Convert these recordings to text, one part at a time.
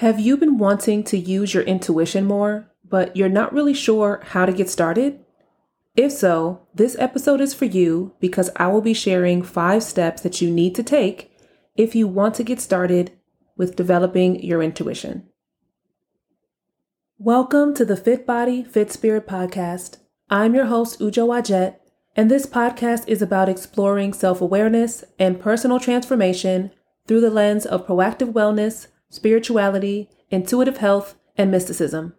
Have you been wanting to use your intuition more, but you're not really sure how to get started? If so, this episode is for you because I will be sharing five steps that you need to take if you want to get started with developing your intuition. Welcome to the Fit Body, Fit Spirit podcast. I'm your host, Ujo Wadjet, and this podcast is about exploring self awareness and personal transformation through the lens of proactive wellness spirituality, intuitive health, and mysticism.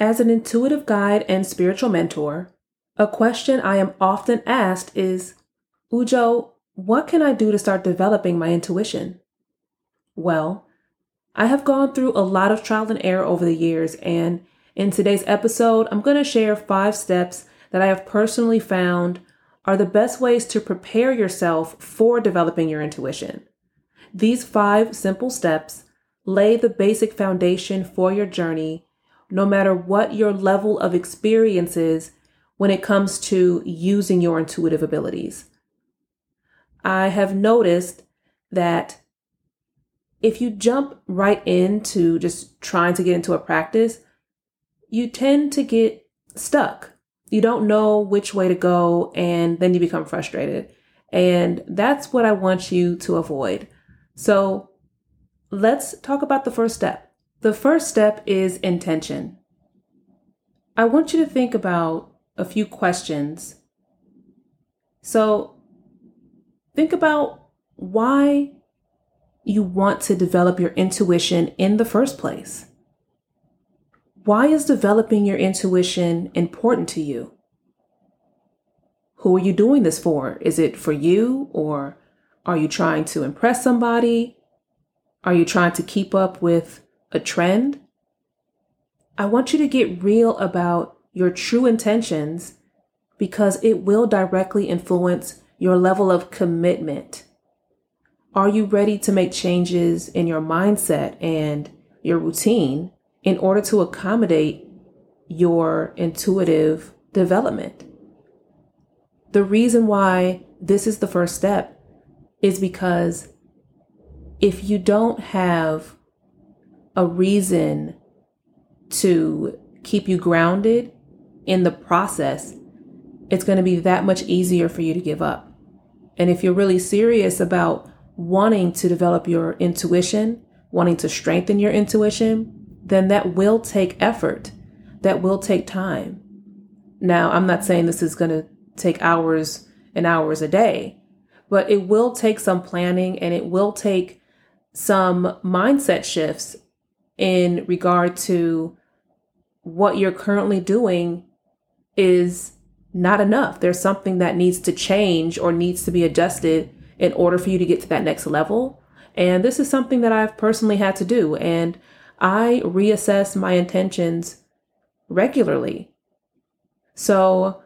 As an intuitive guide and spiritual mentor, a question I am often asked is Ujo, what can I do to start developing my intuition? Well, I have gone through a lot of trial and error over the years, and in today's episode, I'm going to share five steps that I have personally found are the best ways to prepare yourself for developing your intuition. These five simple steps lay the basic foundation for your journey, no matter what your level of experience is when it comes to using your intuitive abilities. I have noticed that if you jump right into just trying to get into a practice, you tend to get stuck. You don't know which way to go, and then you become frustrated. And that's what I want you to avoid. So let's talk about the first step. The first step is intention. I want you to think about a few questions. So think about why you want to develop your intuition in the first place. Why is developing your intuition important to you? Who are you doing this for? Is it for you or are you trying to impress somebody? Are you trying to keep up with a trend? I want you to get real about your true intentions because it will directly influence your level of commitment. Are you ready to make changes in your mindset and your routine in order to accommodate your intuitive development? The reason why this is the first step is because if you don't have a reason to keep you grounded in the process, it's going to be that much easier for you to give up. And if you're really serious about wanting to develop your intuition, wanting to strengthen your intuition, then that will take effort. That will take time. Now, I'm not saying this is going to take hours and hours a day, but it will take some planning and it will take some mindset shifts in regard to what you're currently doing is not enough. There's something that needs to change or needs to be adjusted in order for you to get to that next level. And this is something that I've personally had to do. And I reassess my intentions regularly. So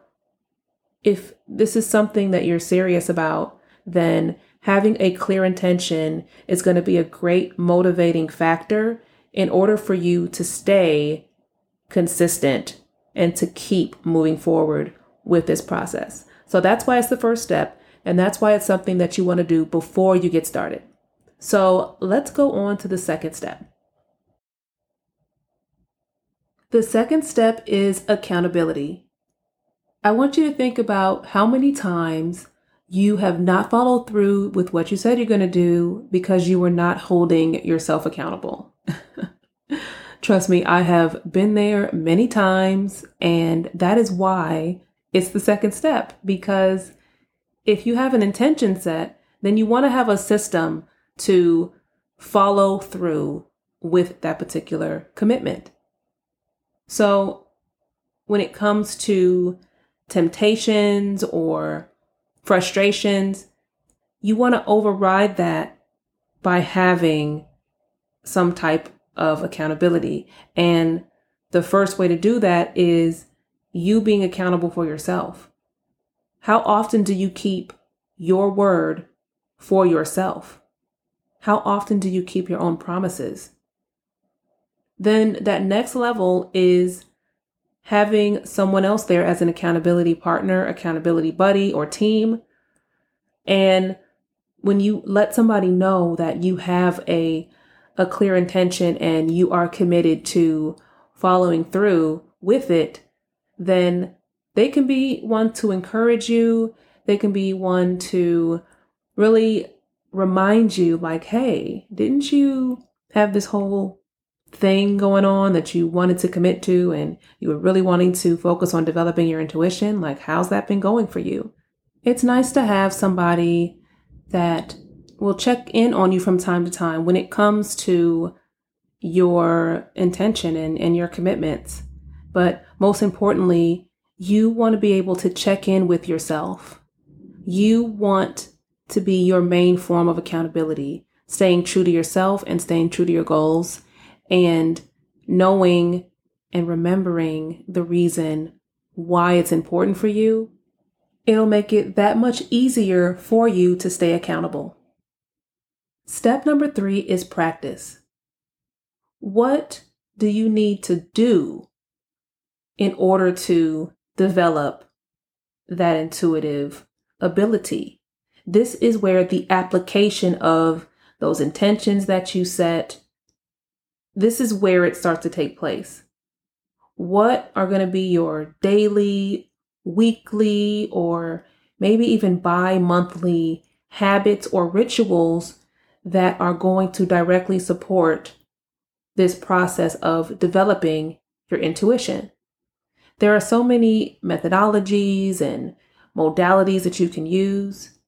if this is something that you're serious about, then having a clear intention is going to be a great motivating factor in order for you to stay consistent and to keep moving forward with this process. So that's why it's the first step. And that's why it's something that you want to do before you get started. So let's go on to the second step. The second step is accountability. I want you to think about how many times you have not followed through with what you said you're going to do because you were not holding yourself accountable. Trust me, I have been there many times, and that is why it's the second step. Because if you have an intention set, then you want to have a system to follow through with that particular commitment. So, when it comes to temptations or frustrations, you want to override that by having some type of accountability. And the first way to do that is you being accountable for yourself. How often do you keep your word for yourself? How often do you keep your own promises? Then that next level is having someone else there as an accountability partner, accountability buddy, or team. And when you let somebody know that you have a a clear intention and you are committed to following through with it, then they can be one to encourage you. They can be one to really remind you, like, hey, didn't you have this whole thing going on that you wanted to commit to and you were really wanting to focus on developing your intuition? Like, how's that been going for you? It's nice to have somebody that will check in on you from time to time when it comes to your intention and, and your commitments. But most importantly, you want to be able to check in with yourself. You want to be your main form of accountability, staying true to yourself and staying true to your goals and knowing and remembering the reason why it's important for you. It'll make it that much easier for you to stay accountable. Step number three is practice. What do you need to do in order to develop that intuitive ability? This is where the application of those intentions that you set, this is where it starts to take place. What are going to be your daily, weekly, or maybe even bi monthly habits or rituals that are going to directly support this process of developing your intuition. There are so many methodologies and modalities that you can use.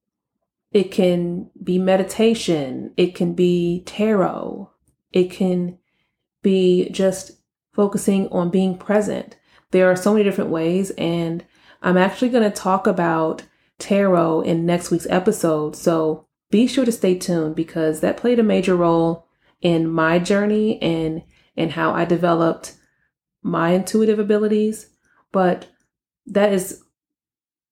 It can be meditation, it can be tarot, it can be just focusing on being present. There are so many different ways, and I'm actually going to talk about tarot in next week's episode. So be sure to stay tuned because that played a major role in my journey and and how I developed my intuitive abilities, but that is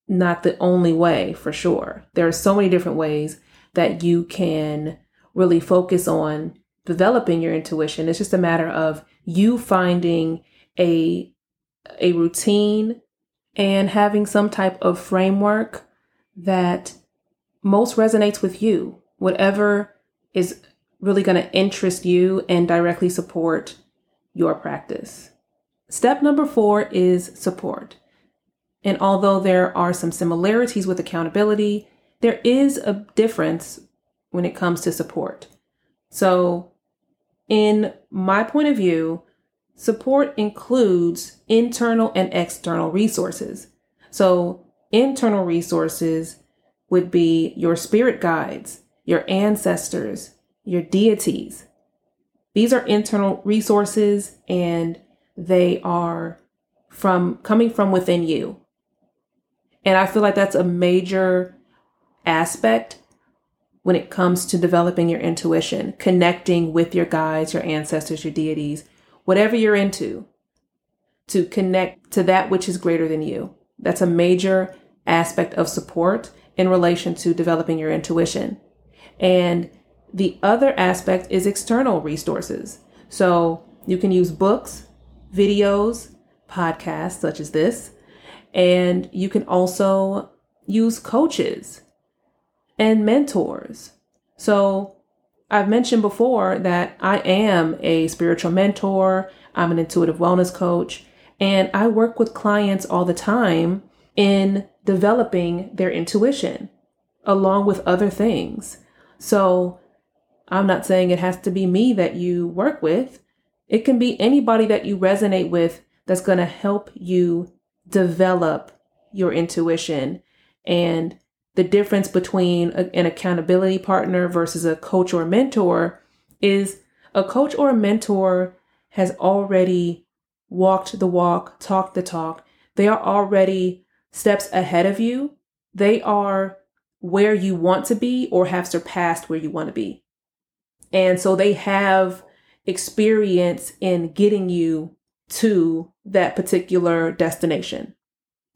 not the only way for sure. There are so many different ways that you can really focus on developing your intuition. It's just a matter of you finding a a routine and having some type of framework that most resonates with you, whatever is really going to interest you and directly support your practice. Step number four is support. And although there are some similarities with accountability, there is a difference when it comes to support. So, in my point of view, support includes internal and external resources. So, internal resources would be your spirit guides, your ancestors, your deities. These are internal resources and they are from coming from within you. And I feel like that's a major aspect when it comes to developing your intuition, connecting with your guides, your ancestors, your deities, whatever you're into, to connect to that which is greater than you. That's a major aspect of support in relation to developing your intuition. And the other aspect is external resources. So you can use books, videos, podcasts such as this, and you can also use coaches and mentors. So I've mentioned before that I am a spiritual mentor, I'm an intuitive wellness coach, and I work with clients all the time in developing their intuition along with other things. So I'm not saying it has to be me that you work with. It can be anybody that you resonate with that's going to help you develop your intuition and the difference between a, an accountability partner versus a coach or mentor is a coach or a mentor has already walked the walk, talked the talk. They are already steps ahead of you. They are where you want to be or have surpassed where you want to be. And so they have experience in getting you to that particular destination.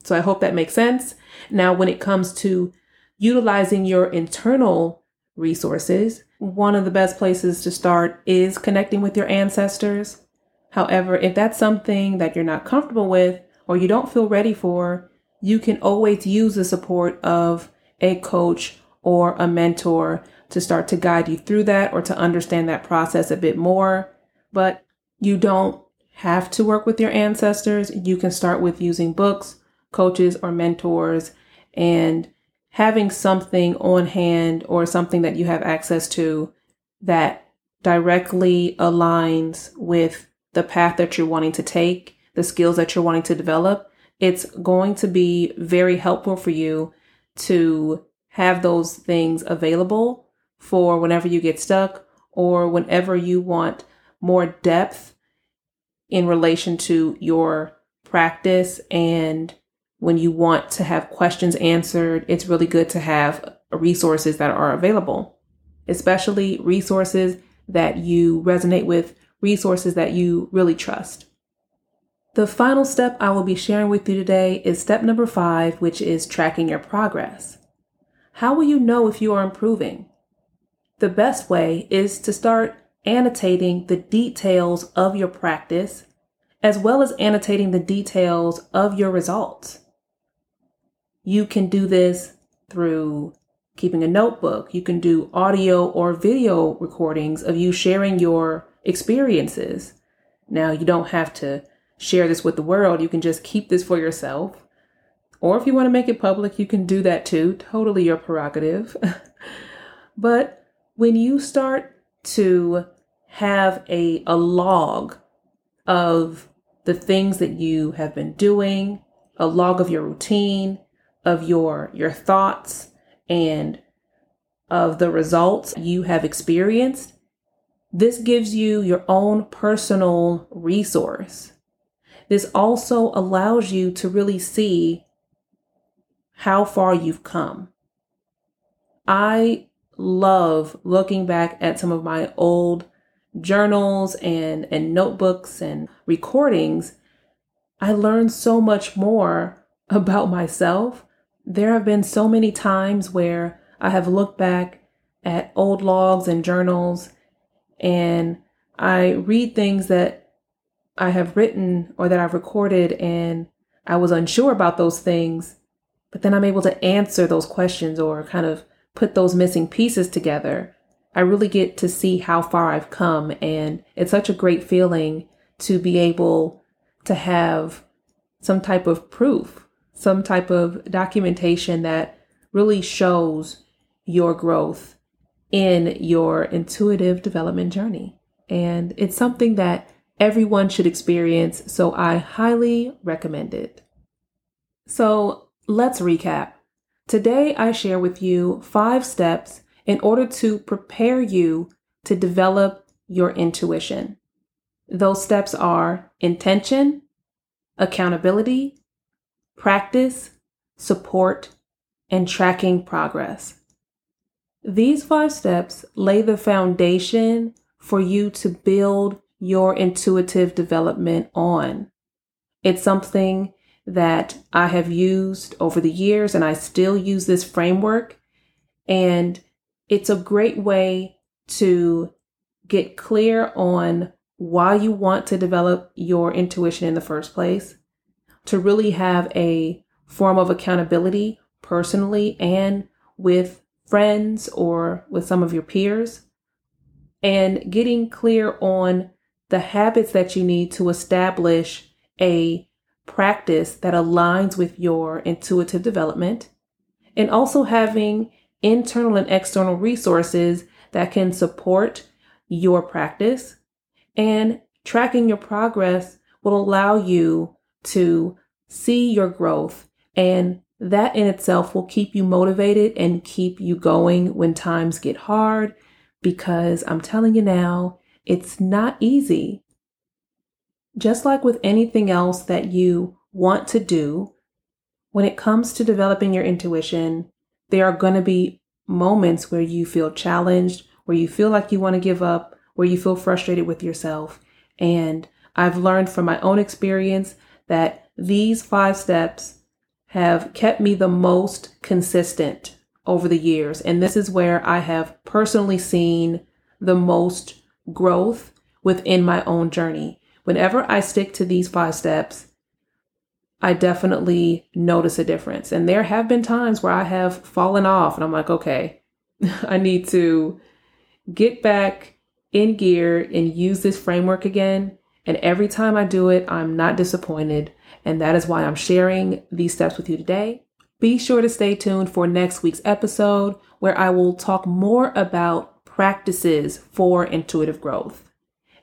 So I hope that makes sense. Now, when it comes to utilizing your internal resources, one of the best places to start is connecting with your ancestors. However, if that's something that you're not comfortable with or you don't feel ready for, you can always use the support of a coach or a mentor to start to guide you through that or to understand that process a bit more. But you don't have to work with your ancestors. You can start with using books, coaches, or mentors and having something on hand or something that you have access to that directly aligns with the path that you're wanting to take, the skills that you're wanting to develop, it's going to be very helpful for you to have those things available for whenever you get stuck or whenever you want more depth in relation to your practice and when you want to have questions answered, it's really good to have resources that are available, especially resources that you resonate with, resources that you really trust. The final step I will be sharing with you today is step number five, which is tracking your progress. How will you know if you are improving? The best way is to start annotating the details of your practice, as well as annotating the details of your results. You can do this through keeping a notebook. You can do audio or video recordings of you sharing your experiences. Now, you don't have to share this with the world. You can just keep this for yourself. Or if you want to make it public, you can do that too. Totally your prerogative. but when you start to have a, a log of the things that you have been doing, a log of your routine, of your your thoughts and of the results you have experienced, this gives you your own personal resource. This also allows you to really see how far you've come. I love looking back at some of my old journals and, and notebooks and recordings. I learned so much more about myself there have been so many times where I have looked back at old logs and journals and I read things that I have written or that I've recorded and I was unsure about those things, but then I'm able to answer those questions or kind of put those missing pieces together. I really get to see how far I've come and it's such a great feeling to be able to have some type of proof some type of documentation that really shows your growth in your intuitive development journey. And it's something that everyone should experience, so I highly recommend it. So let's recap. Today, I share with you five steps in order to prepare you to develop your intuition. Those steps are intention, accountability, practice, support, and tracking progress. These five steps lay the foundation for you to build your intuitive development on. It's something that I have used over the years and I still use this framework. And it's a great way to get clear on why you want to develop your intuition in the first place, to really have a form of accountability personally and with friends or with some of your peers, and getting clear on the habits that you need to establish a practice that aligns with your intuitive development, and also having internal and external resources that can support your practice, and tracking your progress will allow you to see your growth. And that in itself will keep you motivated and keep you going when times get hard. Because I'm telling you now, it's not easy. Just like with anything else that you want to do, when it comes to developing your intuition, there are going to be moments where you feel challenged, where you feel like you want to give up, where you feel frustrated with yourself. And I've learned from my own experience that these five steps have kept me the most consistent over the years. And this is where I have personally seen the most growth within my own journey. Whenever I stick to these five steps, I definitely notice a difference. And there have been times where I have fallen off and I'm like, okay, I need to get back in gear and use this framework again. And every time I do it, I'm not disappointed. And that is why I'm sharing these steps with you today. Be sure to stay tuned for next week's episode where I will talk more about practices for intuitive growth.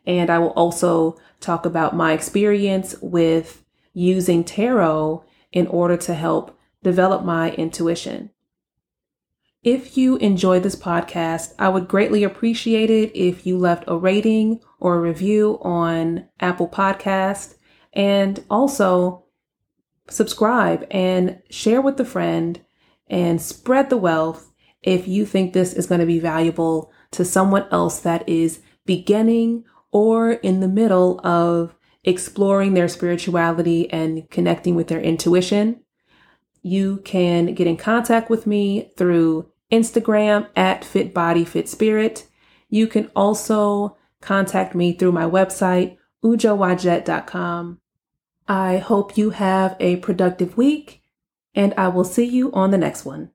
And I will also talk about my experience with using tarot in order to help develop my intuition. If you enjoyed this podcast, I would greatly appreciate it if you left a rating or a review on Apple Podcast and also subscribe and share with a friend and spread the wealth if you think this is going to be valuable to someone else that is beginning or in the middle of exploring their spirituality and connecting with their intuition. You can get in contact with me through Instagram at Fit Body Fit Spirit. You can also contact me through my website, ujowadjet.com. I hope you have a productive week, and I will see you on the next one.